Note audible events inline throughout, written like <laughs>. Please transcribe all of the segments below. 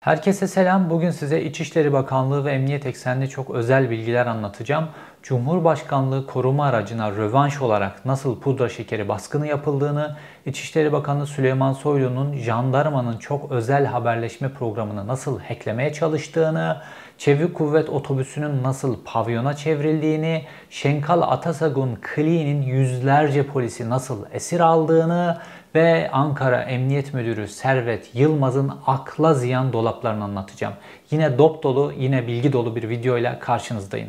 Herkese selam. Bugün size İçişleri Bakanlığı ve Emniyet eksenli çok özel bilgiler anlatacağım. Cumhurbaşkanlığı koruma aracına rövanş olarak nasıl pudra şekeri baskını yapıldığını, İçişleri Bakanı Süleyman Soylu'nun jandarmanın çok özel haberleşme programını nasıl hacklemeye çalıştığını, Çevik Kuvvet Otobüsü'nün nasıl pavyona çevrildiğini, Şenkal Atasagun Kliği'nin yüzlerce polisi nasıl esir aldığını ve Ankara Emniyet Müdürü Servet Yılmaz'ın akla ziyan dolaplarını anlatacağım. Yine dop dolu, yine bilgi dolu bir videoyla karşınızdayım.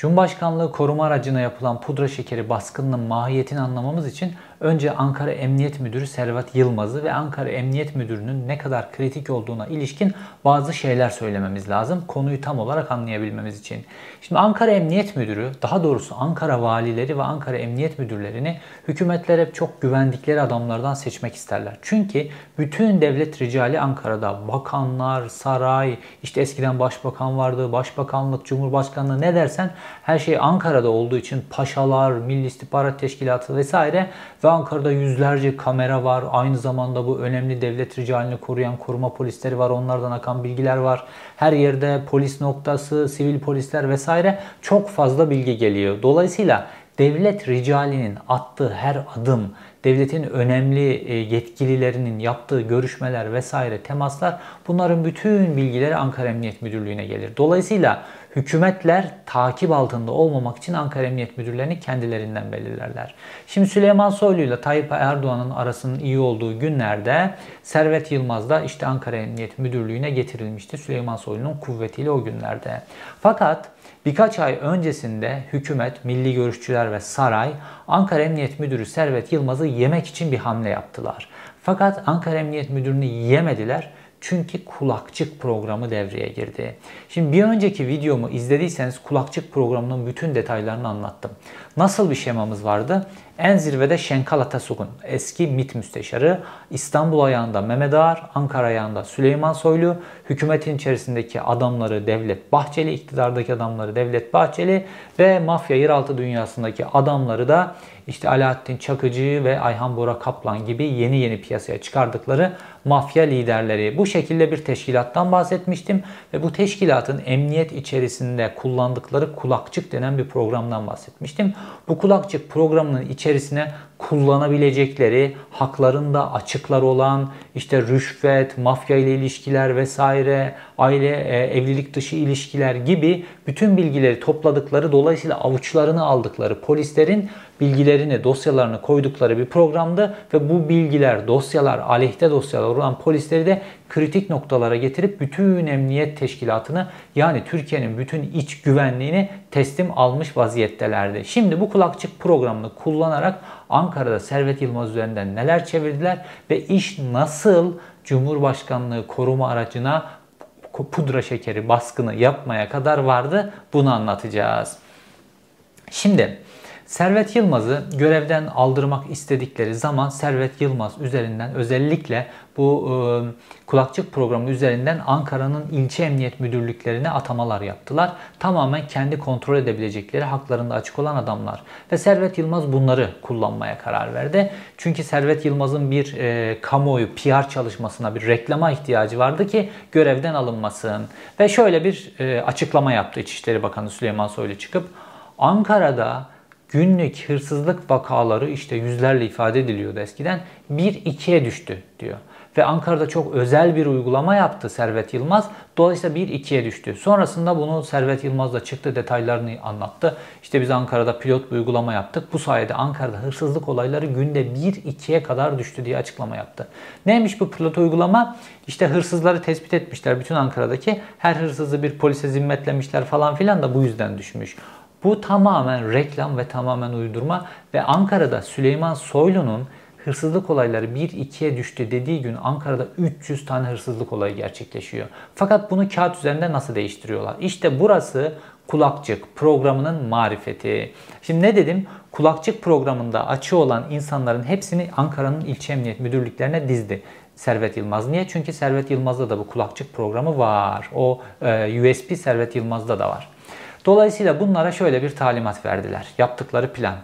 Cumhurbaşkanlığı koruma aracına yapılan pudra şekeri baskınının mahiyetini anlamamız için önce Ankara Emniyet Müdürü Servet Yılmaz'ı ve Ankara Emniyet Müdürü'nün ne kadar kritik olduğuna ilişkin bazı şeyler söylememiz lazım. Konuyu tam olarak anlayabilmemiz için. Şimdi Ankara Emniyet Müdürü, daha doğrusu Ankara valileri ve Ankara Emniyet Müdürlerini hükümetler hep çok güvendikleri adamlardan seçmek isterler. Çünkü bütün devlet ricali Ankara'da bakanlar, saray, işte eskiden başbakan vardı, başbakanlık, cumhurbaşkanlığı ne dersen her şey Ankara'da olduğu için paşalar, Milli İstihbarat Teşkilatı vesaire ve Ankara'da yüzlerce kamera var. Aynı zamanda bu önemli devlet ricalini koruyan koruma polisleri var. Onlardan akan bilgiler var. Her yerde polis noktası, sivil polisler vesaire çok fazla bilgi geliyor. Dolayısıyla devlet ricalinin attığı her adım, devletin önemli e, yetkililerinin yaptığı görüşmeler vesaire temaslar bunların bütün bilgileri Ankara Emniyet Müdürlüğü'ne gelir. Dolayısıyla hükümetler takip altında olmamak için Ankara Emniyet Müdürlerini kendilerinden belirlerler. Şimdi Süleyman Soylu ile Tayyip Erdoğan'ın arasının iyi olduğu günlerde Servet Yılmaz da işte Ankara Emniyet Müdürlüğü'ne getirilmişti. Süleyman Soylu'nun kuvvetiyle o günlerde. Fakat Birkaç ay öncesinde hükümet, milli görüşçüler ve saray Ankara Emniyet Müdürü Servet Yılmaz'ı yemek için bir hamle yaptılar. Fakat Ankara Emniyet Müdürünü yemediler çünkü kulakçık programı devreye girdi. Şimdi bir önceki videomu izlediyseniz kulakçık programının bütün detaylarını anlattım. Nasıl bir şemamız vardı? En zirvede Şenkal Atasuk'un eski MİT müsteşarı, İstanbul ayağında Mehmet Ağar, Ankara ayağında Süleyman Soylu, hükümetin içerisindeki adamları Devlet Bahçeli, iktidardaki adamları Devlet Bahçeli ve mafya yeraltı dünyasındaki adamları da işte Alaaddin Çakıcı ve Ayhan Bora Kaplan gibi yeni yeni piyasaya çıkardıkları mafya liderleri. Bu şekilde bir teşkilattan bahsetmiştim ve bu teşkilatın emniyet içerisinde kullandıkları kulakçık denen bir programdan bahsetmiştim. Bu kulakçık programının içerisine kullanabilecekleri haklarında açıklar olan işte rüşvet, mafya ile ilişkiler vesaire, aile, e, evlilik dışı ilişkiler gibi bütün bilgileri topladıkları dolayısıyla avuçlarını aldıkları polislerin bilgilerini, dosyalarını koydukları bir programdı ve bu bilgiler, dosyalar, aleyhte dosyalar olan polisleri de kritik noktalara getirip bütün emniyet teşkilatını yani Türkiye'nin bütün iç güvenliğini teslim almış vaziyettelerdi. Şimdi bu kulakçık programını kullanarak Ankara'da Servet Yılmaz üzerinden neler çevirdiler ve iş nasıl Cumhurbaşkanlığı koruma aracına pudra şekeri baskını yapmaya kadar vardı bunu anlatacağız. Şimdi Servet Yılmaz'ı görevden aldırmak istedikleri zaman Servet Yılmaz üzerinden özellikle bu e, kulakçık programı üzerinden Ankara'nın ilçe emniyet müdürlüklerine atamalar yaptılar. Tamamen kendi kontrol edebilecekleri haklarında açık olan adamlar. Ve Servet Yılmaz bunları kullanmaya karar verdi. Çünkü Servet Yılmaz'ın bir e, kamuoyu PR çalışmasına bir reklama ihtiyacı vardı ki görevden alınmasın. Ve şöyle bir e, açıklama yaptı İçişleri Bakanı Süleyman Soylu çıkıp Ankara'da günlük hırsızlık vakaları işte yüzlerle ifade ediliyordu eskiden 1-2'ye düştü diyor. Ve Ankara'da çok özel bir uygulama yaptı Servet Yılmaz. Dolayısıyla 1-2'ye düştü. Sonrasında bunu Servet Yılmaz da çıktı detaylarını anlattı. İşte biz Ankara'da pilot bir uygulama yaptık. Bu sayede Ankara'da hırsızlık olayları günde 1-2'ye kadar düştü diye açıklama yaptı. Neymiş bu pilot uygulama? İşte hırsızları tespit etmişler bütün Ankara'daki. Her hırsızı bir polise zimmetlemişler falan filan da bu yüzden düşmüş. Bu tamamen reklam ve tamamen uydurma ve Ankara'da Süleyman Soylu'nun hırsızlık olayları 1-2'ye düştü dediği gün Ankara'da 300 tane hırsızlık olayı gerçekleşiyor. Fakat bunu kağıt üzerinde nasıl değiştiriyorlar? İşte burası kulakçık programının marifeti. Şimdi ne dedim? Kulakçık programında açığı olan insanların hepsini Ankara'nın ilçe emniyet müdürlüklerine dizdi. Servet Yılmaz. Niye? Çünkü Servet Yılmaz'da da bu kulakçık programı var. O e, USB Servet Yılmaz'da da var. Dolayısıyla bunlara şöyle bir talimat verdiler. Yaptıkları plan.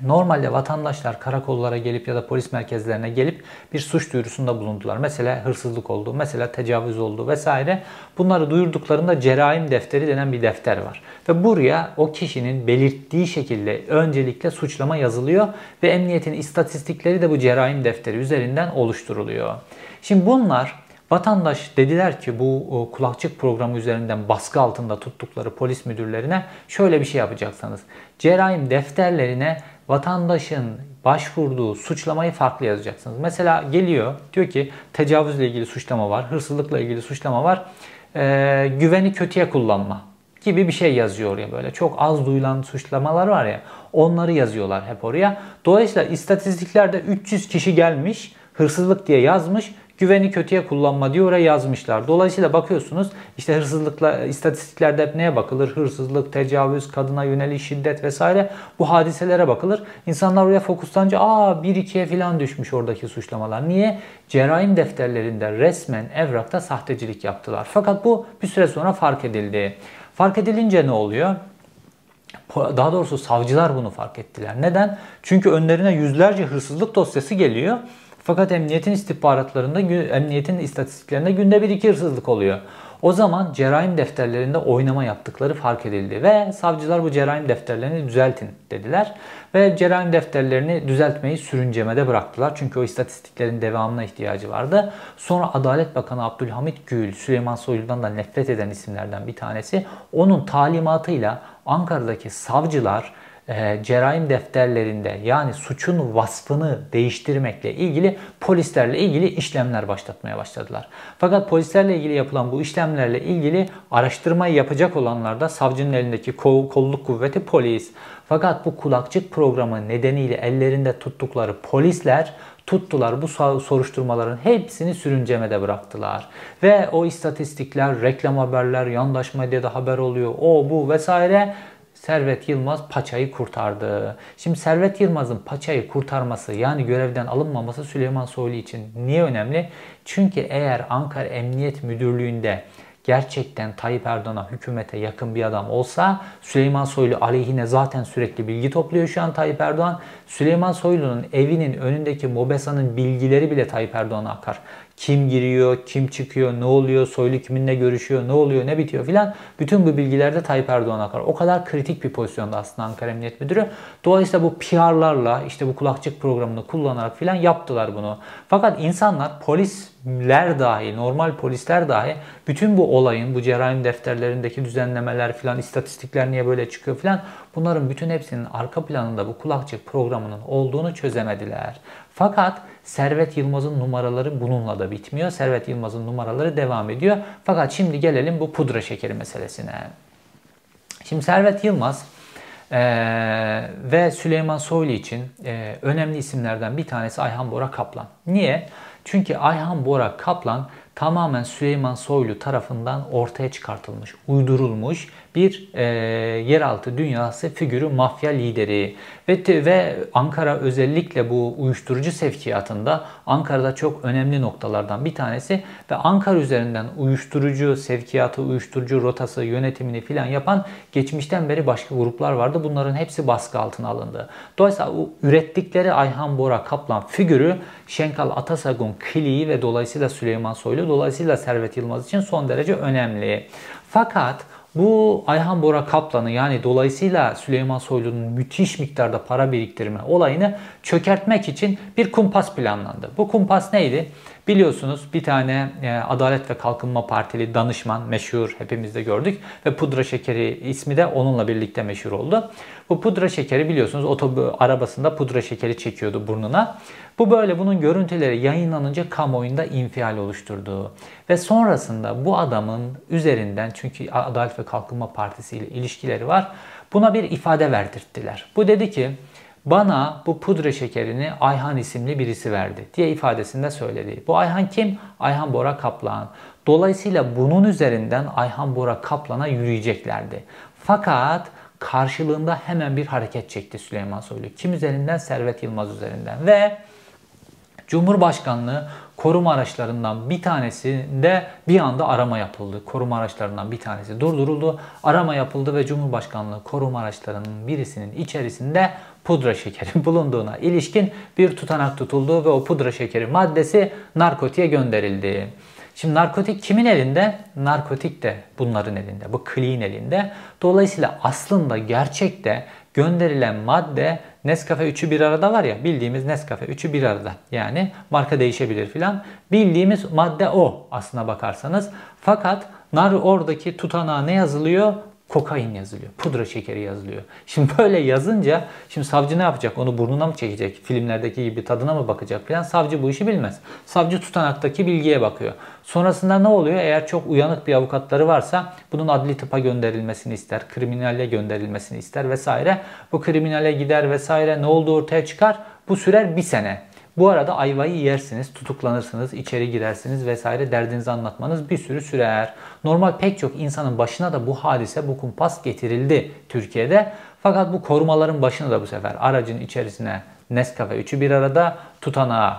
Normalde vatandaşlar karakollara gelip ya da polis merkezlerine gelip bir suç duyurusunda bulundular. Mesela hırsızlık oldu, mesela tecavüz oldu vesaire. Bunları duyurduklarında cerrahim defteri denen bir defter var. Ve buraya o kişinin belirttiği şekilde öncelikle suçlama yazılıyor ve emniyetin istatistikleri de bu cerrahim defteri üzerinden oluşturuluyor. Şimdi bunlar Vatandaş dediler ki bu kulakçık programı üzerinden baskı altında tuttukları polis müdürlerine şöyle bir şey yapacaksınız. Cerrahim defterlerine vatandaşın başvurduğu suçlamayı farklı yazacaksınız. Mesela geliyor diyor ki tecavüzle ilgili suçlama var, hırsızlıkla ilgili suçlama var, e, güveni kötüye kullanma gibi bir şey yazıyor ya böyle. Çok az duyulan suçlamalar var ya onları yazıyorlar hep oraya. Dolayısıyla istatistiklerde 300 kişi gelmiş hırsızlık diye yazmış güveni kötüye kullanma diye oraya yazmışlar. Dolayısıyla bakıyorsunuz işte hırsızlıkla istatistiklerde hep neye bakılır? Hırsızlık, tecavüz, kadına yönelik şiddet vesaire bu hadiselere bakılır. İnsanlar oraya fokuslanınca aa 1-2'ye falan düşmüş oradaki suçlamalar. Niye? Cerrahim defterlerinde resmen evrakta sahtecilik yaptılar. Fakat bu bir süre sonra fark edildi. Fark edilince ne oluyor? Daha doğrusu savcılar bunu fark ettiler. Neden? Çünkü önlerine yüzlerce hırsızlık dosyası geliyor fakat emniyetin istihbaratlarında, emniyetin istatistiklerinde günde bir iki hırsızlık oluyor. O zaman cerrahim defterlerinde oynama yaptıkları fark edildi ve savcılar bu cerrahim defterlerini düzeltin dediler. Ve cerrahim defterlerini düzeltmeyi sürüncemede bıraktılar. Çünkü o istatistiklerin devamına ihtiyacı vardı. Sonra Adalet Bakanı Abdülhamit Gül, Süleyman Soylu'dan da nefret eden isimlerden bir tanesi. Onun talimatıyla Ankara'daki savcılar e, cerrahim defterlerinde yani suçun vasfını değiştirmekle ilgili polislerle ilgili işlemler başlatmaya başladılar. Fakat polislerle ilgili yapılan bu işlemlerle ilgili araştırmayı yapacak olanlar da savcının elindeki kolluk kuvveti polis. Fakat bu kulakçık programı nedeniyle ellerinde tuttukları polisler tuttular bu soruşturmaların hepsini sürüncemede bıraktılar. Ve o istatistikler, reklam haberler, yandaş medyada haber oluyor, o bu vesaire Servet Yılmaz paçayı kurtardı. Şimdi Servet Yılmaz'ın paçayı kurtarması yani görevden alınmaması Süleyman Soylu için niye önemli? Çünkü eğer Ankara Emniyet Müdürlüğü'nde gerçekten Tayyip Erdoğan'a hükümete yakın bir adam olsa Süleyman Soylu aleyhine zaten sürekli bilgi topluyor şu an Tayyip Erdoğan. Süleyman Soylu'nun evinin önündeki Mobesa'nın bilgileri bile Tayyip Erdoğan'a akar. Kim giriyor, kim çıkıyor, ne oluyor, Soylu kiminle görüşüyor, ne oluyor, ne bitiyor filan. Bütün bu bilgiler de Tayyip Erdoğan'a akar. O kadar kritik bir pozisyonda aslında Ankara Emniyet Müdürü. Dolayısıyla bu PR'larla işte bu kulakçık programını kullanarak filan yaptılar bunu. Fakat insanlar polisler dahi, normal polisler dahi bütün bu olayın, bu cerrahim defterlerindeki düzenlemeler filan, istatistikler niye böyle çıkıyor filan bunların bütün hepsinin arka planında bu kulakçık programının olduğunu çözemediler. Fakat Servet Yılmaz'ın numaraları bununla da bitmiyor. Servet Yılmaz'ın numaraları devam ediyor. Fakat şimdi gelelim bu pudra şekeri meselesine. Şimdi Servet Yılmaz e, ve Süleyman Soylu için e, önemli isimlerden bir tanesi Ayhan Bora Kaplan. Niye? Çünkü Ayhan Bora Kaplan tamamen Süleyman Soylu tarafından ortaya çıkartılmış, uydurulmuş bir e, yeraltı dünyası figürü mafya lideri ve ve Ankara özellikle bu uyuşturucu sevkiyatında Ankara'da çok önemli noktalardan bir tanesi ve Ankara üzerinden uyuşturucu sevkiyatı, uyuşturucu rotası yönetimini filan yapan geçmişten beri başka gruplar vardı. Bunların hepsi baskı altına alındı. Dolayısıyla ürettikleri Ayhan Bora Kaplan figürü Şenkal Atasagun Kiliği ve dolayısıyla Süleyman Soylu dolayısıyla Servet Yılmaz için son derece önemli. Fakat bu Ayhan Bora Kaplan'ı yani dolayısıyla Süleyman Soylu'nun müthiş miktarda para biriktirme olayını çökertmek için bir kumpas planlandı. Bu kumpas neydi? Biliyorsunuz bir tane e, Adalet ve Kalkınma Partili danışman meşhur hepimiz de gördük ve pudra şekeri ismi de onunla birlikte meşhur oldu. Bu pudra şekeri biliyorsunuz otobü arabasında pudra şekeri çekiyordu burnuna. Bu böyle bunun görüntüleri yayınlanınca kamuoyunda infial oluşturdu. Ve sonrasında bu adamın üzerinden çünkü Adalet ve Kalkınma Partisi ile ilişkileri var. Buna bir ifade verdirttiler. Bu dedi ki bana bu pudra şekerini Ayhan isimli birisi verdi diye ifadesinde söyledi. Bu Ayhan kim? Ayhan Bora Kaplan. Dolayısıyla bunun üzerinden Ayhan Bora Kaplan'a yürüyeceklerdi. Fakat karşılığında hemen bir hareket çekti Süleyman Soylu. Kim üzerinden? Servet Yılmaz üzerinden. Ve Cumhurbaşkanlığı koruma araçlarından bir tanesinde bir anda arama yapıldı. Koruma araçlarından bir tanesi durduruldu. Arama yapıldı ve Cumhurbaşkanlığı koruma araçlarının birisinin içerisinde pudra şekeri <laughs> bulunduğuna ilişkin bir tutanak tutuldu ve o pudra şekeri maddesi narkotiğe gönderildi. Şimdi narkotik kimin elinde? Narkotik de bunların elinde. Bu clean elinde. Dolayısıyla aslında gerçekte gönderilen madde Nescafe 3'ü bir arada var ya bildiğimiz Nescafe 3'ü bir arada. Yani marka değişebilir filan. Bildiğimiz madde o aslına bakarsanız. Fakat nar oradaki tutanağa ne yazılıyor? Kokain yazılıyor. Pudra şekeri yazılıyor. Şimdi böyle yazınca şimdi savcı ne yapacak? Onu burnuna mı çekecek? Filmlerdeki gibi tadına mı bakacak falan? Savcı bu işi bilmez. Savcı tutanaktaki bilgiye bakıyor. Sonrasında ne oluyor? Eğer çok uyanık bir avukatları varsa bunun adli tıpa gönderilmesini ister. Kriminale gönderilmesini ister vesaire. Bu kriminale gider vesaire ne olduğu ortaya çıkar. Bu sürer bir sene. Bu arada ayvayı yersiniz, tutuklanırsınız, içeri girersiniz vesaire derdinizi anlatmanız bir sürü sürer. Normal pek çok insanın başına da bu hadise, bu kumpas getirildi Türkiye'de. Fakat bu korumaların başına da bu sefer aracın içerisine Nescafe üçü bir arada tutanağı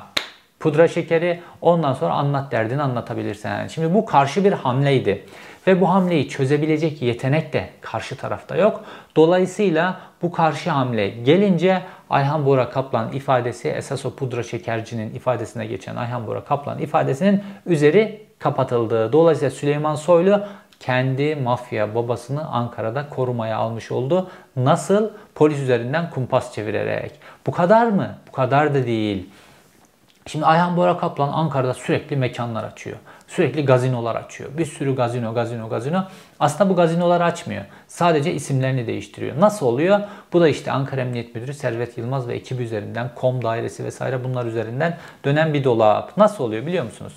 pudra şekeri ondan sonra anlat derdini anlatabilirsin. Şimdi bu karşı bir hamleydi. Ve bu hamleyi çözebilecek yetenek de karşı tarafta yok. Dolayısıyla bu karşı hamle gelince Ayhan Bora Kaplan ifadesi esas o pudra şekercinin ifadesine geçen Ayhan Bora Kaplan ifadesinin üzeri kapatıldı. Dolayısıyla Süleyman Soylu kendi mafya babasını Ankara'da korumaya almış oldu. Nasıl? Polis üzerinden kumpas çevirerek. Bu kadar mı? Bu kadar da değil. Şimdi Ayhan Bora Kaplan Ankara'da sürekli mekanlar açıyor. Sürekli gazinolar açıyor. Bir sürü gazino, gazino, gazino. Aslında bu gazinoları açmıyor. Sadece isimlerini değiştiriyor. Nasıl oluyor? Bu da işte Ankara Emniyet Müdürü Servet Yılmaz ve ekibi üzerinden, kom dairesi vesaire bunlar üzerinden dönen bir dolap. Nasıl oluyor biliyor musunuz?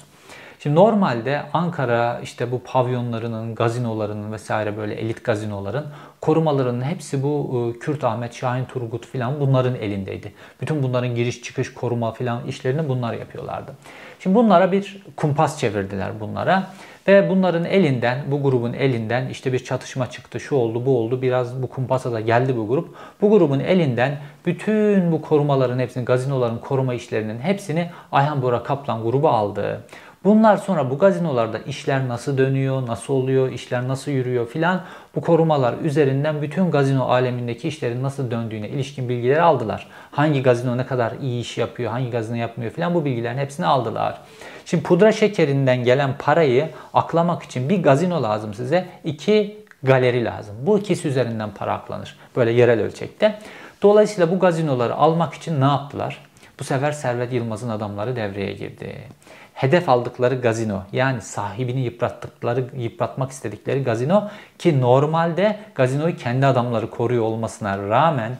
Şimdi normalde Ankara işte bu pavyonlarının, gazinolarının vesaire böyle elit gazinoların korumalarının hepsi bu e, Kürt Ahmet, Şahin Turgut filan bunların elindeydi. Bütün bunların giriş çıkış koruma filan işlerini bunlar yapıyorlardı. Şimdi bunlara bir kumpas çevirdiler bunlara. Ve bunların elinden, bu grubun elinden işte bir çatışma çıktı, şu oldu, bu oldu. Biraz bu kumpasa da geldi bu grup. Bu grubun elinden bütün bu korumaların hepsini, gazinoların koruma işlerinin hepsini Ayhan Bora Kaplan grubu aldı. Bunlar sonra bu gazinolarda işler nasıl dönüyor, nasıl oluyor, işler nasıl yürüyor filan bu korumalar üzerinden bütün gazino alemindeki işlerin nasıl döndüğüne ilişkin bilgileri aldılar. Hangi gazino ne kadar iyi iş yapıyor, hangi gazino yapmıyor filan bu bilgilerin hepsini aldılar. Şimdi pudra şekerinden gelen parayı aklamak için bir gazino lazım size, iki galeri lazım. Bu ikisi üzerinden para aklanır. Böyle yerel ölçekte. Dolayısıyla bu gazinoları almak için ne yaptılar? Bu sefer Servet Yılmaz'ın adamları devreye girdi hedef aldıkları gazino yani sahibini yıprattıkları, yıpratmak istedikleri gazino ki normalde gazinoyu kendi adamları koruyor olmasına rağmen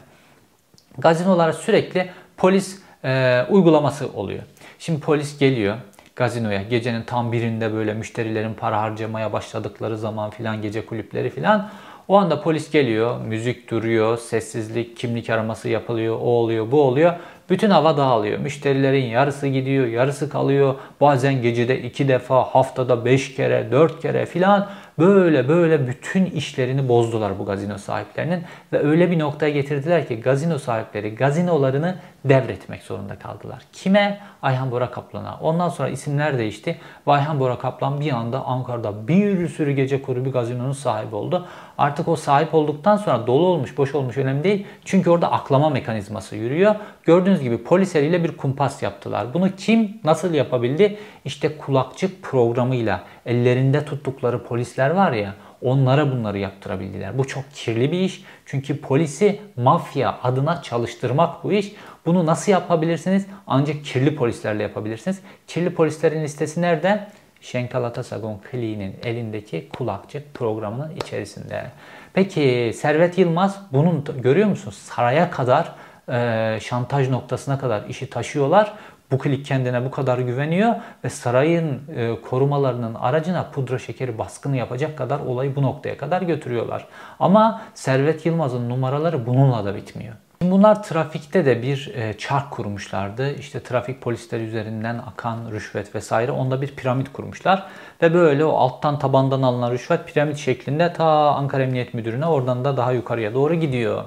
gazinolara sürekli polis e, uygulaması oluyor. Şimdi polis geliyor gazinoya gecenin tam birinde böyle müşterilerin para harcamaya başladıkları zaman filan gece kulüpleri filan o anda polis geliyor, müzik duruyor, sessizlik, kimlik araması yapılıyor, o oluyor, bu oluyor. Bütün hava dağılıyor. Müşterilerin yarısı gidiyor, yarısı kalıyor. Bazen gecede iki defa, haftada beş kere, dört kere filan böyle böyle bütün işlerini bozdular bu gazino sahiplerinin. Ve öyle bir noktaya getirdiler ki gazino sahipleri gazinolarını devretmek zorunda kaldılar. Kime? Ayhan Bora Kaplan'a. Ondan sonra isimler değişti. Ve Ayhan Bora Kaplan bir anda Ankara'da bir sürü gece kulübü gazinonun sahibi oldu. Artık o sahip olduktan sonra dolu olmuş, boş olmuş önemli değil. Çünkü orada aklama mekanizması yürüyor. Gördüğünüz gibi polis eliyle bir kumpas yaptılar. Bunu kim nasıl yapabildi? İşte kulakçık programıyla ellerinde tuttukları polisler var ya onlara bunları yaptırabildiler. Bu çok kirli bir iş. Çünkü polisi mafya adına çalıştırmak bu iş. Bunu nasıl yapabilirsiniz? Ancak kirli polislerle yapabilirsiniz. Kirli polislerin listesi nerede? Şenkal Atasagon Kliği'nin elindeki kulakçık programının içerisinde. Peki Servet Yılmaz bunun görüyor musunuz? Saraya kadar e, şantaj noktasına kadar işi taşıyorlar. Bu klik kendine bu kadar güveniyor ve sarayın e, korumalarının aracına pudra şekeri baskını yapacak kadar olayı bu noktaya kadar götürüyorlar. Ama Servet Yılmaz'ın numaraları bununla da bitmiyor. Bunlar trafikte de bir e, çark kurmuşlardı. İşte trafik polisleri üzerinden akan rüşvet vesaire onda bir piramit kurmuşlar. Ve böyle o alttan tabandan alınan rüşvet piramit şeklinde ta Ankara Emniyet Müdürü'ne oradan da daha yukarıya doğru gidiyor.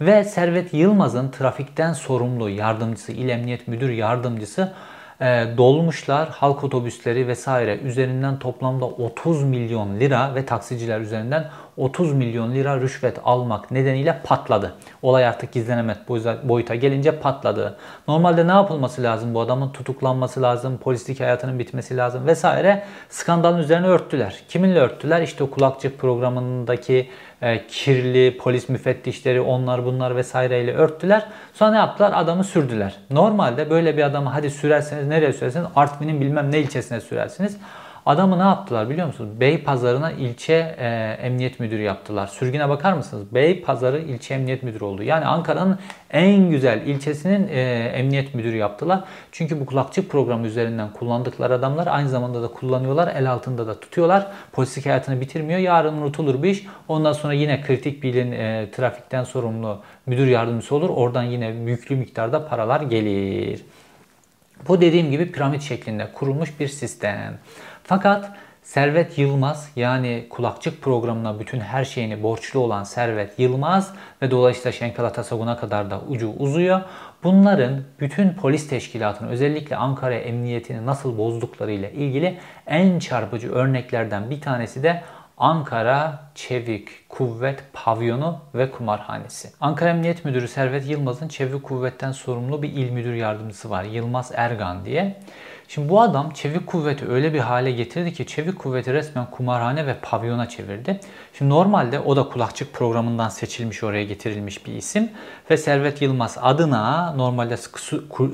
Ve Servet Yılmaz'ın trafikten sorumlu yardımcısı, İl Emniyet Müdür Yardımcısı e, dolmuşlar, halk otobüsleri vesaire üzerinden toplamda 30 milyon lira ve taksiciler üzerinden 30 milyon lira rüşvet almak nedeniyle patladı. Olay artık gizlenemez boyuta gelince patladı. Normalde ne yapılması lazım? Bu adamın tutuklanması lazım, polislik hayatının bitmesi lazım vesaire. Skandalın üzerine örttüler. Kiminle örttüler? İşte o kulakçık programındaki e, kirli polis müfettişleri onlar bunlar vesaireyle örttüler. Sonra ne yaptılar? Adamı sürdüler. Normalde böyle bir adamı hadi sürerseniz nereye sürersiniz? Artvin'in bilmem ne ilçesine sürersiniz. Adamı ne yaptılar biliyor musunuz? Bey Pazarı'na ilçe e, emniyet müdürü yaptılar. Sürgüne bakar mısınız? Bey Pazarı ilçe emniyet müdürü oldu. Yani Ankara'nın en güzel ilçesinin e, emniyet müdürü yaptılar. Çünkü bu kulakçık programı üzerinden kullandıkları adamlar aynı zamanda da kullanıyorlar. El altında da tutuyorlar. Polislik hayatını bitirmiyor. Yarın unutulur bir iş. Ondan sonra yine kritik bilin e, trafikten sorumlu müdür yardımcısı olur. Oradan yine yüklü miktarda paralar gelir. Bu dediğim gibi piramit şeklinde kurulmuş bir sistem. Fakat Servet Yılmaz yani kulakçık programına bütün her şeyini borçlu olan Servet Yılmaz ve dolayısıyla Şenkal Atasagun'a kadar da ucu uzuyor. Bunların bütün polis teşkilatını özellikle Ankara Emniyetini nasıl bozdukları ile ilgili en çarpıcı örneklerden bir tanesi de Ankara Çevik Kuvvet Pavyonu ve Kumarhanesi. Ankara Emniyet Müdürü Servet Yılmaz'ın Çevik Kuvvet'ten sorumlu bir il müdür yardımcısı var. Yılmaz Ergan diye. Şimdi bu adam çevik kuvveti öyle bir hale getirdi ki çevik kuvveti resmen kumarhane ve pavyona çevirdi. Şimdi normalde o da kulakçık programından seçilmiş oraya getirilmiş bir isim. Ve Servet Yılmaz adına normalde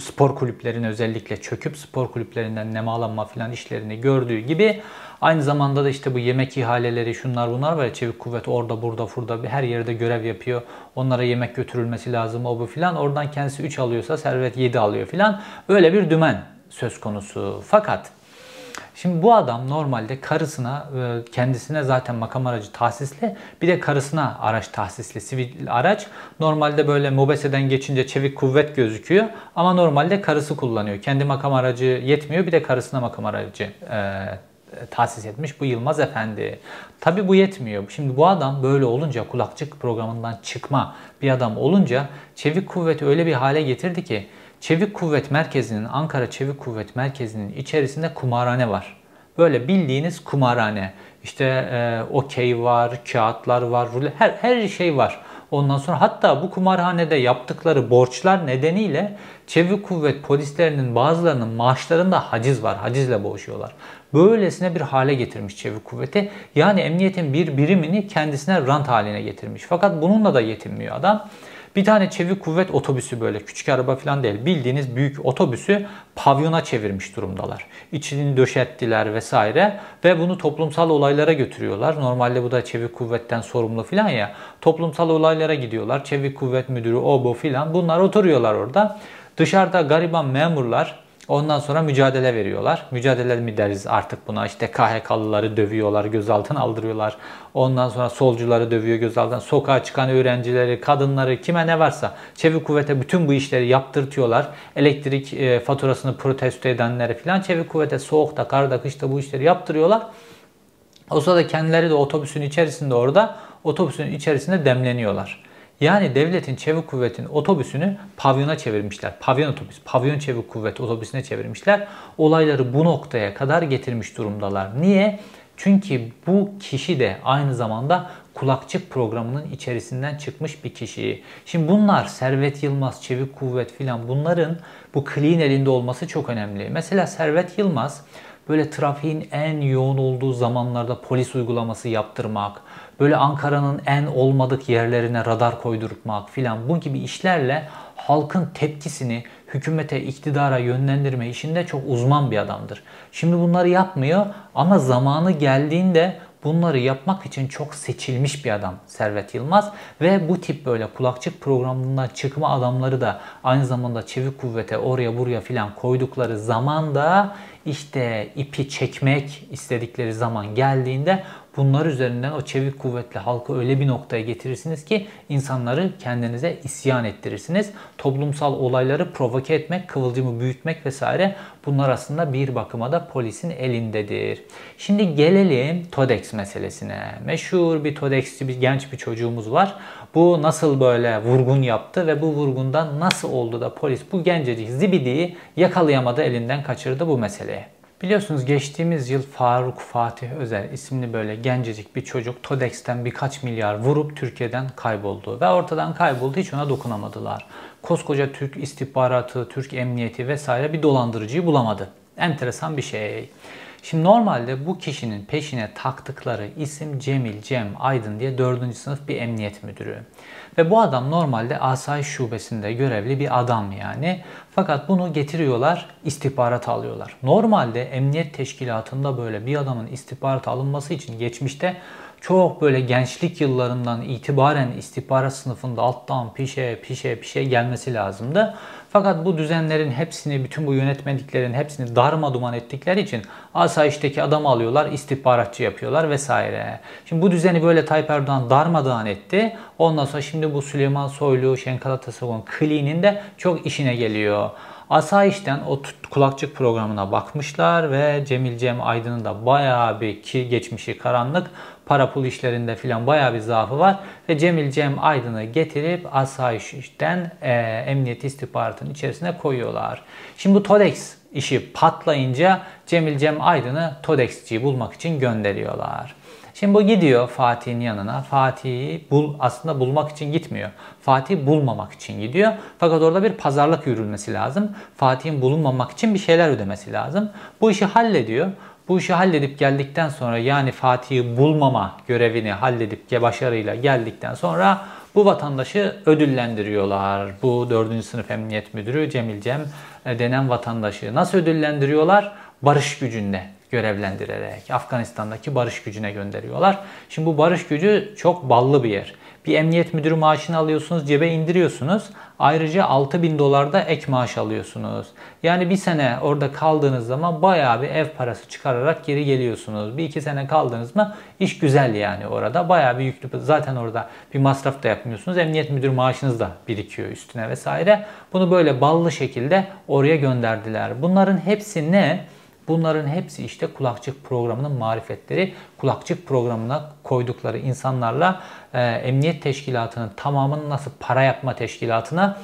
spor kulüplerine özellikle çöküp spor kulüplerinden nemalanma filan işlerini gördüğü gibi Aynı zamanda da işte bu yemek ihaleleri şunlar bunlar var çevik kuvvet orada burada burada her yerde görev yapıyor. Onlara yemek götürülmesi lazım o bu filan. Oradan kendisi 3 alıyorsa servet 7 alıyor filan. Böyle bir dümen söz konusu. Fakat Şimdi bu adam normalde karısına, e, kendisine zaten makam aracı tahsisli, bir de karısına araç tahsisli, sivil araç. Normalde böyle mobeseden geçince çevik kuvvet gözüküyor ama normalde karısı kullanıyor. Kendi makam aracı yetmiyor, bir de karısına makam aracı e, tahsis etmiş bu Yılmaz Efendi. Tabi bu yetmiyor. Şimdi bu adam böyle olunca kulakçık programından çıkma bir adam olunca çevik kuvveti öyle bir hale getirdi ki Çevik Kuvvet Merkezi'nin, Ankara Çevik Kuvvet Merkezi'nin içerisinde kumarhane var. Böyle bildiğiniz kumarhane. İşte e, okey var, kağıtlar var, her, her şey var. Ondan sonra hatta bu kumarhanede yaptıkları borçlar nedeniyle çevik kuvvet polislerinin bazılarının maaşlarında haciz var. Hacizle boğuşuyorlar. Böylesine bir hale getirmiş çevik kuvveti. Yani emniyetin bir birimini kendisine rant haline getirmiş. Fakat bununla da yetinmiyor adam. Bir tane çevik kuvvet otobüsü böyle küçük araba falan değil. Bildiğiniz büyük otobüsü pavyona çevirmiş durumdalar. İçini döşettiler vesaire ve bunu toplumsal olaylara götürüyorlar. Normalde bu da çevik kuvvetten sorumlu falan ya. Toplumsal olaylara gidiyorlar. Çevik kuvvet müdürü o bu filan bunlar oturuyorlar orada. Dışarıda gariban memurlar Ondan sonra mücadele veriyorlar. Mücadele mi deriz artık buna? İşte KHK'lıları dövüyorlar, gözaltına aldırıyorlar. Ondan sonra solcuları dövüyor gözaltına. Sokağa çıkan öğrencileri, kadınları, kime ne varsa çevik kuvvete bütün bu işleri yaptırtıyorlar. Elektrik e, faturasını protesto edenleri falan çevik kuvvete soğukta, karda, kışta bu işleri yaptırıyorlar. O sırada kendileri de otobüsün içerisinde orada, otobüsün içerisinde demleniyorlar. Yani devletin çevik kuvvetin otobüsünü pavyona çevirmişler. Pavyon otobüs, pavyon çevik kuvvet otobüsüne çevirmişler. Olayları bu noktaya kadar getirmiş durumdalar. Niye? Çünkü bu kişi de aynı zamanda kulakçık programının içerisinden çıkmış bir kişi. Şimdi bunlar Servet Yılmaz, Çevik Kuvvet filan bunların bu clean elinde olması çok önemli. Mesela Servet Yılmaz böyle trafiğin en yoğun olduğu zamanlarda polis uygulaması yaptırmak, böyle Ankara'nın en olmadık yerlerine radar koydurmak filan bu gibi işlerle halkın tepkisini hükümete, iktidara yönlendirme işinde çok uzman bir adamdır. Şimdi bunları yapmıyor ama zamanı geldiğinde bunları yapmak için çok seçilmiş bir adam Servet Yılmaz ve bu tip böyle kulakçık programından çıkma adamları da aynı zamanda çevik kuvvete oraya buraya filan koydukları zaman da işte ipi çekmek istedikleri zaman geldiğinde bunlar üzerinden o çevik kuvvetli halkı öyle bir noktaya getirirsiniz ki insanları kendinize isyan ettirirsiniz. Toplumsal olayları provoke etmek, kıvılcımı büyütmek vesaire bunlar aslında bir bakıma da polisin elindedir. Şimdi gelelim TODEX meselesine. Meşhur bir TODEX'ci bir genç bir çocuğumuz var. Bu nasıl böyle vurgun yaptı ve bu vurgundan nasıl oldu da polis bu gencecik zibidiyi yakalayamadı elinden kaçırdı bu meseleye. Biliyorsunuz geçtiğimiz yıl Faruk Fatih Özer isimli böyle gencecik bir çocuk TODEX'ten birkaç milyar vurup Türkiye'den kayboldu. Ve ortadan kayboldu hiç ona dokunamadılar. Koskoca Türk istihbaratı, Türk emniyeti vesaire bir dolandırıcıyı bulamadı. Enteresan bir şey. Şimdi normalde bu kişinin peşine taktıkları isim Cemil Cem Aydın diye 4. sınıf bir emniyet müdürü. Ve bu adam normalde asayiş şubesinde görevli bir adam yani. Fakat bunu getiriyorlar, istihbarat alıyorlar. Normalde emniyet teşkilatında böyle bir adamın istihbarat alınması için geçmişte çok böyle gençlik yıllarından itibaren istihbarat sınıfında alttan pişe pişe pişe gelmesi lazımdı. Fakat bu düzenlerin hepsini, bütün bu yönetmeliklerin hepsini darma duman ettikleri için asayişteki adamı alıyorlar, istihbaratçı yapıyorlar vesaire. Şimdi bu düzeni böyle Tayyip Erdoğan darmadağın etti. Ondan sonra şimdi bu Süleyman Soylu, Şenkal Atasagun kliğinin de çok işine geliyor. Asayiş'ten o kulakçık programına bakmışlar ve Cemil Cem Aydın'ın da bayağı bir ki geçmişi karanlık para pul işlerinde filan bayağı bir zaafı var ve Cemil Cem Aydın'ı getirip asayişten e, emniyet istihbaratının içerisine koyuyorlar. Şimdi bu TODEX işi patlayınca Cemil Cem Aydın'ı TODEX'ciyi bulmak için gönderiyorlar. Şimdi bu gidiyor Fatih'in yanına. Fatih'i bul, aslında bulmak için gitmiyor. Fatih bulmamak için gidiyor. Fakat orada bir pazarlık yürülmesi lazım. Fatih'in bulunmamak için bir şeyler ödemesi lazım. Bu işi hallediyor. Bu işi halledip geldikten sonra yani Fatih'i bulmama görevini halledip başarıyla geldikten sonra bu vatandaşı ödüllendiriyorlar. Bu 4. sınıf emniyet müdürü Cemil Cem e, denen vatandaşı. Nasıl ödüllendiriyorlar? Barış gücünde görevlendirerek Afganistan'daki barış gücüne gönderiyorlar. Şimdi bu barış gücü çok ballı bir yer. Bir emniyet müdürü maaşını alıyorsunuz, cebe indiriyorsunuz. Ayrıca 6 bin dolar da ek maaş alıyorsunuz. Yani bir sene orada kaldığınız zaman bayağı bir ev parası çıkararak geri geliyorsunuz. Bir iki sene kaldınız mı iş güzel yani orada. Bayağı bir yüklü. Zaten orada bir masraf da yapmıyorsunuz. Emniyet müdür maaşınız da birikiyor üstüne vesaire. Bunu böyle ballı şekilde oraya gönderdiler. Bunların hepsi ne? Bunların hepsi işte kulakçık programının marifetleri. Kulakçık programına koydukları insanlarla e, emniyet teşkilatının tamamını nasıl para yapma teşkilatına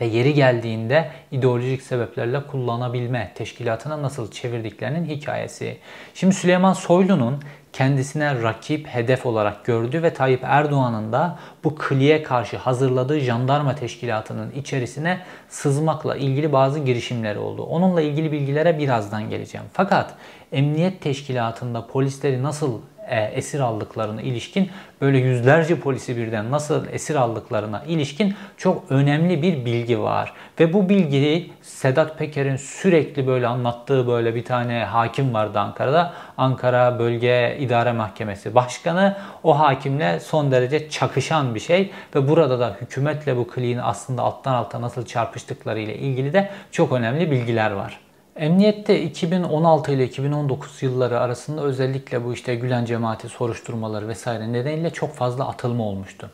ve yeri geldiğinde ideolojik sebeplerle kullanabilme teşkilatına nasıl çevirdiklerinin hikayesi. Şimdi Süleyman Soylu'nun kendisine rakip, hedef olarak gördü ve Tayyip Erdoğan'ın da bu kliye karşı hazırladığı jandarma teşkilatının içerisine sızmakla ilgili bazı girişimleri oldu. Onunla ilgili bilgilere birazdan geleceğim. Fakat emniyet teşkilatında polisleri nasıl esir aldıklarına ilişkin böyle yüzlerce polisi birden nasıl esir aldıklarına ilişkin çok önemli bir bilgi var. Ve bu bilgiyi Sedat Peker'in sürekli böyle anlattığı böyle bir tane hakim vardı Ankara'da. Ankara Bölge İdare Mahkemesi Başkanı o hakimle son derece çakışan bir şey ve burada da hükümetle bu kliğin aslında alttan alta nasıl çarpıştıkları ile ilgili de çok önemli bilgiler var. Emniyette 2016 ile 2019 yılları arasında özellikle bu işte Gülen cemaati soruşturmaları vesaire nedeniyle çok fazla atılma olmuştu.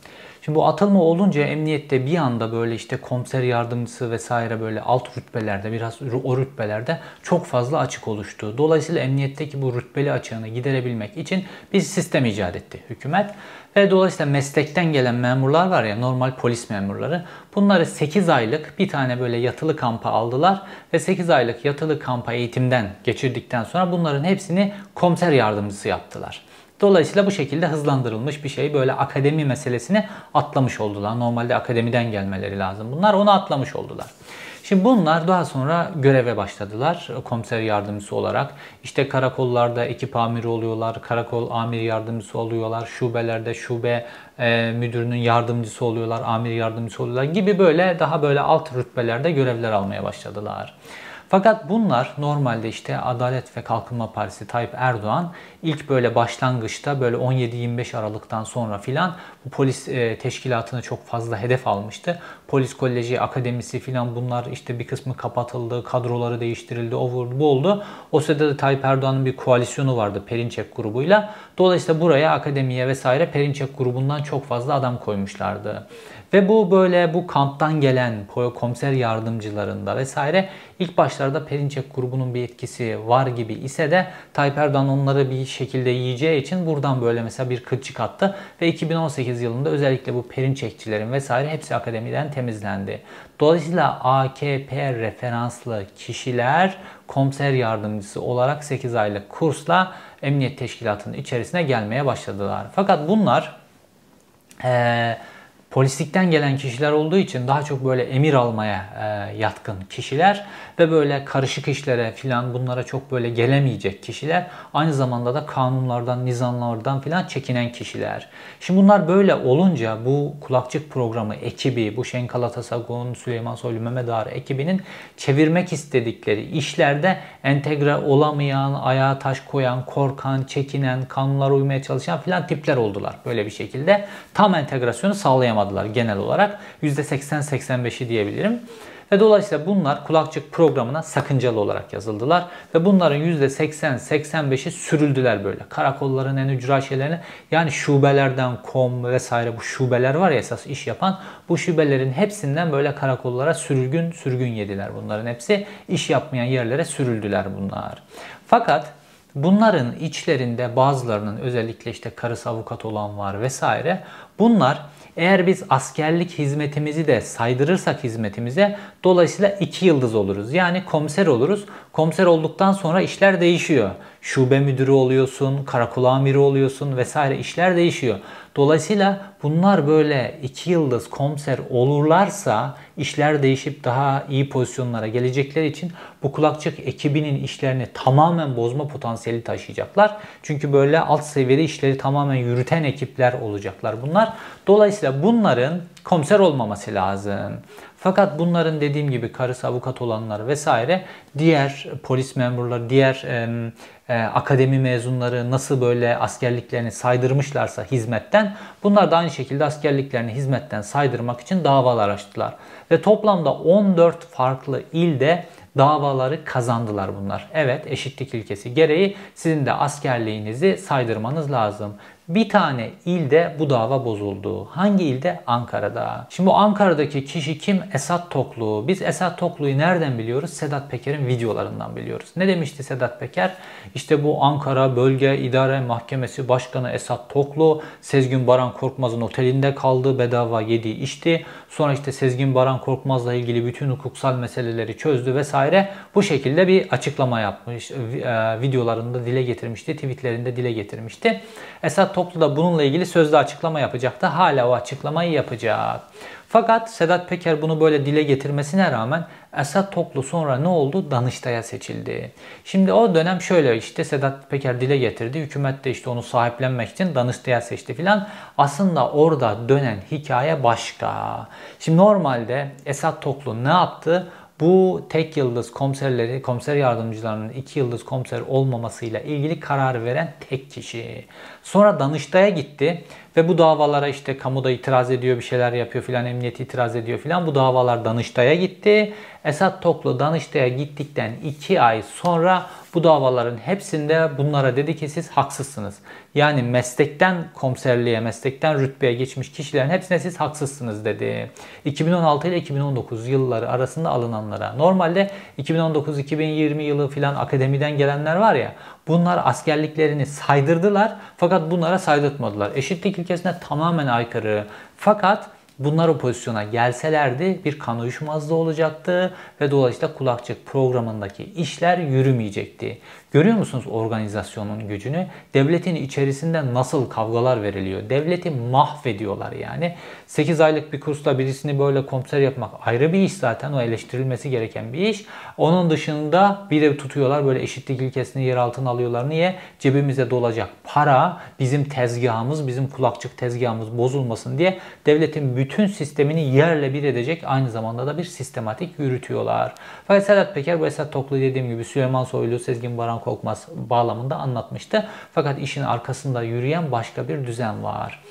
Şimdi bu atılma olunca emniyette bir anda böyle işte komiser yardımcısı vesaire böyle alt rütbelerde biraz o rütbelerde çok fazla açık oluştu. Dolayısıyla emniyetteki bu rütbeli açığını giderebilmek için bir sistem icat etti hükümet. Ve dolayısıyla meslekten gelen memurlar var ya normal polis memurları. Bunları 8 aylık bir tane böyle yatılı kampa aldılar ve 8 aylık yatılı kampa eğitimden geçirdikten sonra bunların hepsini komiser yardımcısı yaptılar. Dolayısıyla bu şekilde hızlandırılmış bir şey böyle akademi meselesini atlamış oldular. Normalde akademiden gelmeleri lazım. Bunlar onu atlamış oldular. Şimdi bunlar daha sonra göreve başladılar komiser yardımcısı olarak. İşte karakollarda ekip amiri oluyorlar, karakol amir yardımcısı oluyorlar, şubelerde şube e, müdürünün yardımcısı oluyorlar, amir yardımcısı oluyorlar gibi böyle daha böyle alt rütbelerde görevler almaya başladılar. Fakat bunlar normalde işte Adalet ve Kalkınma Partisi Tayyip Erdoğan ilk böyle başlangıçta böyle 17-25 Aralık'tan sonra filan bu polis e, teşkilatını çok fazla hedef almıştı. Polis Koleji, Akademisi filan bunlar işte bir kısmı kapatıldı, kadroları değiştirildi, o vurdu, bu oldu. O sırada da Tayyip Erdoğan'ın bir koalisyonu vardı Perinçek grubuyla. Dolayısıyla buraya akademiye vesaire Perinçek grubundan çok fazla adam koymuşlardı. Ve bu böyle bu kamptan gelen komiser yardımcılarında vesaire ilk başlarda Perinçek grubunun bir etkisi var gibi ise de Tayyip Erdoğan onları bir şekilde yiyeceği için buradan böyle mesela bir kılçık attı ve 2018 yılında özellikle bu Perinçekçilerin vesaire hepsi akademiden temizlendi. Dolayısıyla AKP referanslı kişiler komiser yardımcısı olarak 8 aylık kursla emniyet teşkilatının içerisine gelmeye başladılar. Fakat bunlar eee polislikten gelen kişiler olduğu için daha çok böyle emir almaya e, yatkın kişiler ve böyle karışık işlere filan bunlara çok böyle gelemeyecek kişiler. Aynı zamanda da kanunlardan, nizamlardan filan çekinen kişiler. Şimdi bunlar böyle olunca bu kulakçık programı ekibi, bu Şenkal Atasagun, Süleyman Soylu, Mehmet Ağar ekibinin çevirmek istedikleri işlerde entegre olamayan, ayağa taş koyan, korkan, çekinen, kanunlara uymaya çalışan filan tipler oldular. Böyle bir şekilde tam entegrasyonu sağlayamadılar genel olarak. %80-85'i diyebilirim. Ve dolayısıyla bunlar kulakçık programına sakıncalı olarak yazıldılar. Ve bunların %80-85'i sürüldüler böyle. Karakolların en ücra şeylerine yani şubelerden kom vesaire bu şubeler var ya esas iş yapan bu şubelerin hepsinden böyle karakollara sürgün sürgün yediler bunların hepsi. iş yapmayan yerlere sürüldüler bunlar. Fakat bunların içlerinde bazılarının özellikle işte karısı avukat olan var vesaire bunlar eğer biz askerlik hizmetimizi de saydırırsak hizmetimize dolayısıyla iki yıldız oluruz. Yani komiser oluruz. Komiser olduktan sonra işler değişiyor. Şube müdürü oluyorsun, karakol amiri oluyorsun vesaire işler değişiyor. Dolayısıyla bunlar böyle iki yıldız komiser olurlarsa işler değişip daha iyi pozisyonlara gelecekleri için bu kulakçık ekibinin işlerini tamamen bozma potansiyeli taşıyacaklar. Çünkü böyle alt seviyede işleri tamamen yürüten ekipler olacaklar bunlar. Dolayısıyla bunların komiser olmaması lazım. Fakat bunların dediğim gibi karısı avukat olanlar vesaire diğer polis memurları, diğer e, e, akademi mezunları nasıl böyle askerliklerini saydırmışlarsa hizmetten bunlar da aynı şekilde askerliklerini hizmetten saydırmak için davalar açtılar. Ve toplamda 14 farklı ilde davaları kazandılar bunlar. Evet eşitlik ilkesi gereği sizin de askerliğinizi saydırmanız lazım. Bir tane ilde bu dava bozuldu. Hangi ilde? Ankara'da. Şimdi bu Ankara'daki kişi kim? Esat Toklu. Biz Esat Toklu'yu nereden biliyoruz? Sedat Peker'in videolarından biliyoruz. Ne demişti Sedat Peker? İşte bu Ankara Bölge İdare Mahkemesi Başkanı Esat Toklu Sezgin Baran Korkmaz'ın otelinde kaldı. Bedava yedi içti. Sonra işte Sezgin Baran Korkmaz'la ilgili bütün hukuksal meseleleri çözdü vesaire. Bu şekilde bir açıklama yapmış. E, videolarında dile getirmişti. Tweetlerinde dile getirmişti. Esat Toplu da bununla ilgili sözlü açıklama yapacaktı. Hala o açıklamayı yapacak. Fakat Sedat Peker bunu böyle dile getirmesine rağmen Esat Toklu sonra ne oldu? Danıştay'a seçildi. Şimdi o dönem şöyle işte Sedat Peker dile getirdi. Hükümet de işte onu sahiplenmek için Danıştay'a seçti filan. Aslında orada dönen hikaye başka. Şimdi normalde Esat Toklu ne yaptı? Bu tek yıldız komiserleri, komiser yardımcılarının iki yıldız komiser olmamasıyla ilgili karar veren tek kişi. Sonra Danıştay'a gitti ve bu davalara işte kamuda itiraz ediyor, bir şeyler yapıyor filan, emniyet itiraz ediyor filan. Bu davalar Danıştay'a gitti. Esat Toklu Danıştay'a gittikten 2 ay sonra bu davaların hepsinde bunlara dedi ki siz haksızsınız. Yani meslekten komiserliğe, meslekten rütbeye geçmiş kişilerin hepsine siz haksızsınız dedi. 2016 ile 2019 yılları arasında alınanlara. Normalde 2019-2020 yılı filan akademiden gelenler var ya bunlar askerliklerini saydırdılar fakat bunlara saydırtmadılar. Eşitlik ilkesine tamamen aykırı. Fakat Bunlar o pozisyona gelselerdi bir kan uyuşmazlığı olacaktı ve dolayısıyla kulakçık programındaki işler yürümeyecekti. Görüyor musunuz organizasyonun gücünü? Devletin içerisinde nasıl kavgalar veriliyor? Devleti mahvediyorlar yani. 8 aylık bir kursla birisini böyle komiser yapmak ayrı bir iş zaten. O eleştirilmesi gereken bir iş. Onun dışında bir de tutuyorlar böyle eşitlik ilkesini yer altına alıyorlar. Niye? Cebimize dolacak para bizim tezgahımız, bizim kulakçık tezgahımız bozulmasın diye devletin bütün sistemini yerle bir edecek aynı zamanda da bir sistematik yürütüyorlar. Fakat Peker bu Esat Toklu dediğim gibi Süleyman Soylu, Sezgin Baran Korkmaz bağlamında anlatmıştı. Fakat işin arkasında yürüyen başka bir düzen var.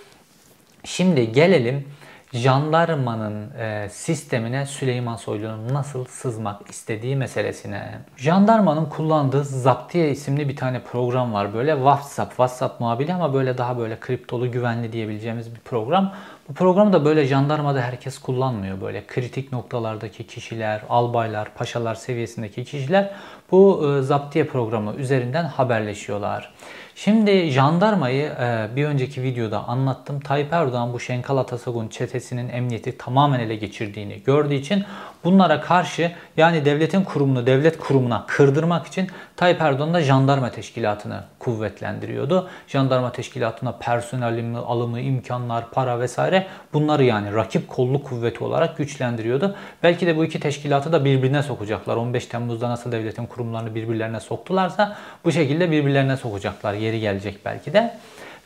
Şimdi gelelim jandarmanın e, sistemine Süleyman Soylu'nun nasıl sızmak istediği meselesine. Jandarmanın kullandığı Zaptiye isimli bir tane program var. Böyle WhatsApp, WhatsApp muhabili ama böyle daha böyle kriptolu güvenli diyebileceğimiz bir program. Bu programı da böyle jandarmada herkes kullanmıyor. Böyle kritik noktalardaki kişiler, albaylar, paşalar seviyesindeki kişiler bu e, Zaptiye programı üzerinden haberleşiyorlar. Şimdi jandarmayı e, bir önceki videoda anlattım. Tayyip Erdoğan bu Şenkal Atasagun çetesinin emniyeti tamamen ele geçirdiğini gördüğü için bunlara karşı yani devletin kurumunu devlet kurumuna kırdırmak için Tayyip Erdoğan da jandarma teşkilatını kuvvetlendiriyordu. Jandarma teşkilatına personel alımı, imkanlar, para vesaire bunları yani rakip kolluk kuvveti olarak güçlendiriyordu. Belki de bu iki teşkilatı da birbirine sokacaklar. 15 Temmuz'da nasıl devletin kurumlarını birbirlerine soktularsa bu şekilde birbirlerine sokacaklar. Yeri gelecek belki de.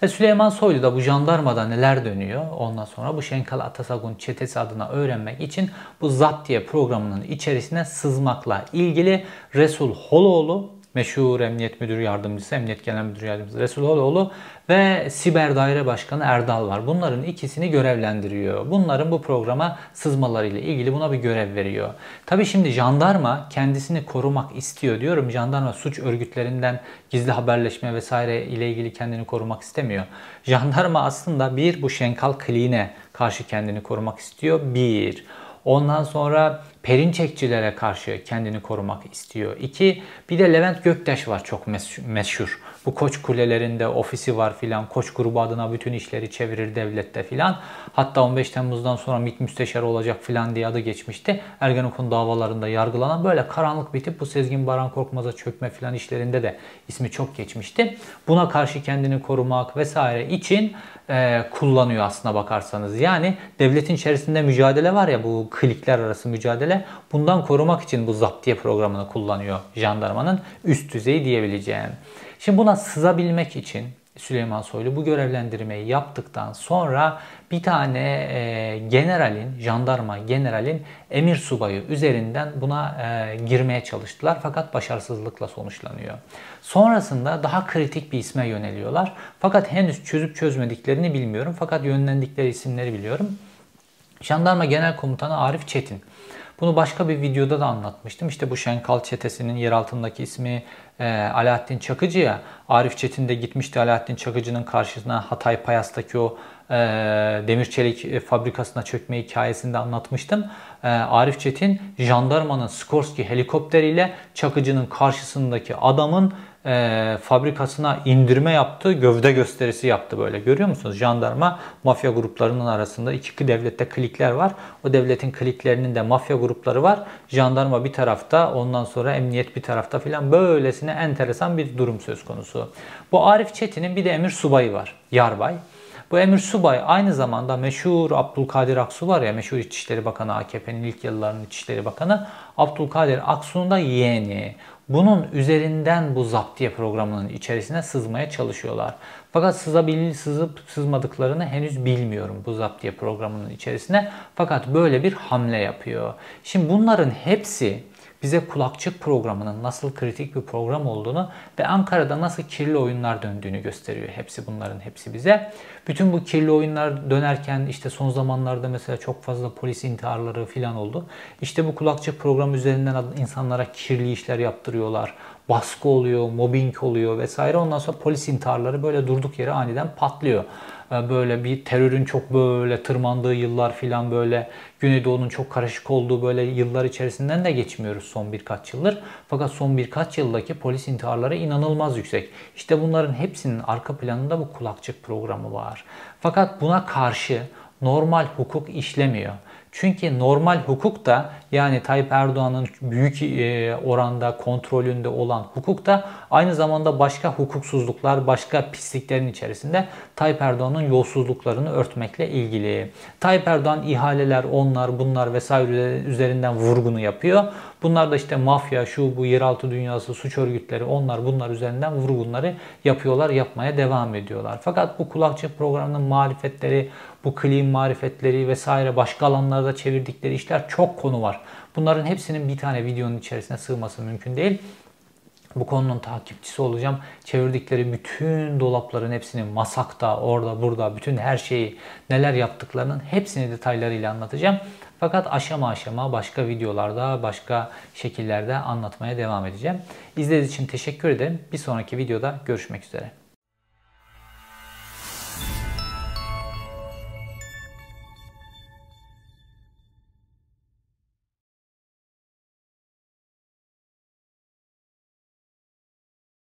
Ve Süleyman Soylu da bu jandarmada neler dönüyor ondan sonra bu Şenkal Atasagun çetesi adına öğrenmek için bu Zaptiye programının içerisine sızmakla ilgili Resul Holoğlu meşhur Emniyet Müdürü Yardımcısı, Emniyet Genel Müdürü Yardımcısı Resul Holoğlu ve Siber Daire Başkanı Erdal var. Bunların ikisini görevlendiriyor. Bunların bu programa sızmalarıyla ilgili buna bir görev veriyor. Tabi şimdi jandarma kendisini korumak istiyor diyorum. Jandarma suç örgütlerinden gizli haberleşme vesaire ile ilgili kendini korumak istemiyor. Jandarma aslında bir bu Şenkal Kliğine karşı kendini korumak istiyor. Bir. Ondan sonra Perinçekçilere karşı kendini korumak istiyor. İki, bir de Levent Göktaş var çok meşhur. Bu koç kulelerinde ofisi var filan. Koç grubu adına bütün işleri çevirir devlette filan. Hatta 15 Temmuz'dan sonra MİT müsteşarı olacak filan diye adı geçmişti. Ergenekon davalarında yargılanan böyle karanlık bitip bu Sezgin Baran Korkmaz'a çökme filan işlerinde de ismi çok geçmişti. Buna karşı kendini korumak vesaire için e, kullanıyor aslına bakarsanız. Yani devletin içerisinde mücadele var ya bu klikler arası mücadele. Bundan korumak için bu zaptiye programını kullanıyor jandarmanın üst düzeyi diyebileceğim. Şimdi buna sızabilmek için Süleyman Soylu bu görevlendirmeyi yaptıktan sonra bir tane e, generalin, jandarma generalin emir subayı üzerinden buna e, girmeye çalıştılar fakat başarısızlıkla sonuçlanıyor. Sonrasında daha kritik bir isme yöneliyorlar. Fakat henüz çözüp çözmediklerini bilmiyorum fakat yönlendikleri isimleri biliyorum. Jandarma Genel Komutanı Arif Çetin. Bunu başka bir videoda da anlatmıştım. İşte bu Şenkal çetesinin yer altındaki ismi e, Alaaddin Çakıcı'ya. Arif Çetin de gitmişti Alaaddin Çakıcı'nın karşısına Hatay Payas'taki o e, demir çelik e, fabrikasına çökme hikayesinde anlatmıştım. E, Arif Çetin jandarmanın Skorsky helikopteriyle Çakıcı'nın karşısındaki adamın e, fabrikasına indirme yaptı, gövde gösterisi yaptı böyle. Görüyor musunuz? Jandarma mafya gruplarının arasında iki devlette klikler var. O devletin kliklerinin de mafya grupları var. Jandarma bir tarafta, ondan sonra emniyet bir tarafta filan böylesine enteresan bir durum söz konusu. Bu Arif Çetin'in bir de emir subayı var. Yarbay. Bu Emir Subay aynı zamanda meşhur Abdülkadir Aksu var ya meşhur İçişleri Bakanı AKP'nin ilk yıllarının İçişleri Bakanı Abdülkadir Aksu'nun da yeğeni. Bunun üzerinden bu zaptiye programının içerisine sızmaya çalışıyorlar. Fakat sızabil, sızıp sızmadıklarını henüz bilmiyorum bu zaptiye programının içerisine. Fakat böyle bir hamle yapıyor. Şimdi bunların hepsi bize kulakçık programının nasıl kritik bir program olduğunu ve Ankara'da nasıl kirli oyunlar döndüğünü gösteriyor. Hepsi bunların hepsi bize. Bütün bu kirli oyunlar dönerken işte son zamanlarda mesela çok fazla polis intiharları falan oldu. İşte bu kulakçık program üzerinden insanlara kirli işler yaptırıyorlar. Baskı oluyor, mobbing oluyor vesaire. Ondan sonra polis intiharları böyle durduk yere aniden patlıyor. Ee, böyle bir terörün çok böyle tırmandığı yıllar filan böyle Güneydoğu'nun çok karışık olduğu böyle yıllar içerisinden de geçmiyoruz son birkaç yıldır. Fakat son birkaç yıldaki polis intiharları inanılmaz yüksek. İşte bunların hepsinin arka planında bu kulakçık programı var. Fakat buna karşı normal hukuk işlemiyor. Çünkü normal hukuk da yani Tayyip Erdoğan'ın büyük e, oranda kontrolünde olan hukuk da aynı zamanda başka hukuksuzluklar, başka pisliklerin içerisinde Tayyip Erdoğan'ın yolsuzluklarını örtmekle ilgili. Tayyip Erdoğan ihaleler, onlar, bunlar vesaire üzerinden vurgunu yapıyor. Bunlar da işte mafya, şu bu yeraltı dünyası, suç örgütleri, onlar bunlar üzerinden vurgunları yapıyorlar, yapmaya devam ediyorlar. Fakat bu kulakçı programının muhalefetleri bu clean marifetleri vesaire başka alanlarda çevirdikleri işler çok konu var. Bunların hepsinin bir tane videonun içerisine sığması mümkün değil. Bu konunun takipçisi olacağım. Çevirdikleri bütün dolapların hepsini masakta, orada, burada, bütün her şeyi neler yaptıklarının hepsini detaylarıyla anlatacağım. Fakat aşama aşama başka videolarda, başka şekillerde anlatmaya devam edeceğim. İzlediğiniz için teşekkür ederim. Bir sonraki videoda görüşmek üzere.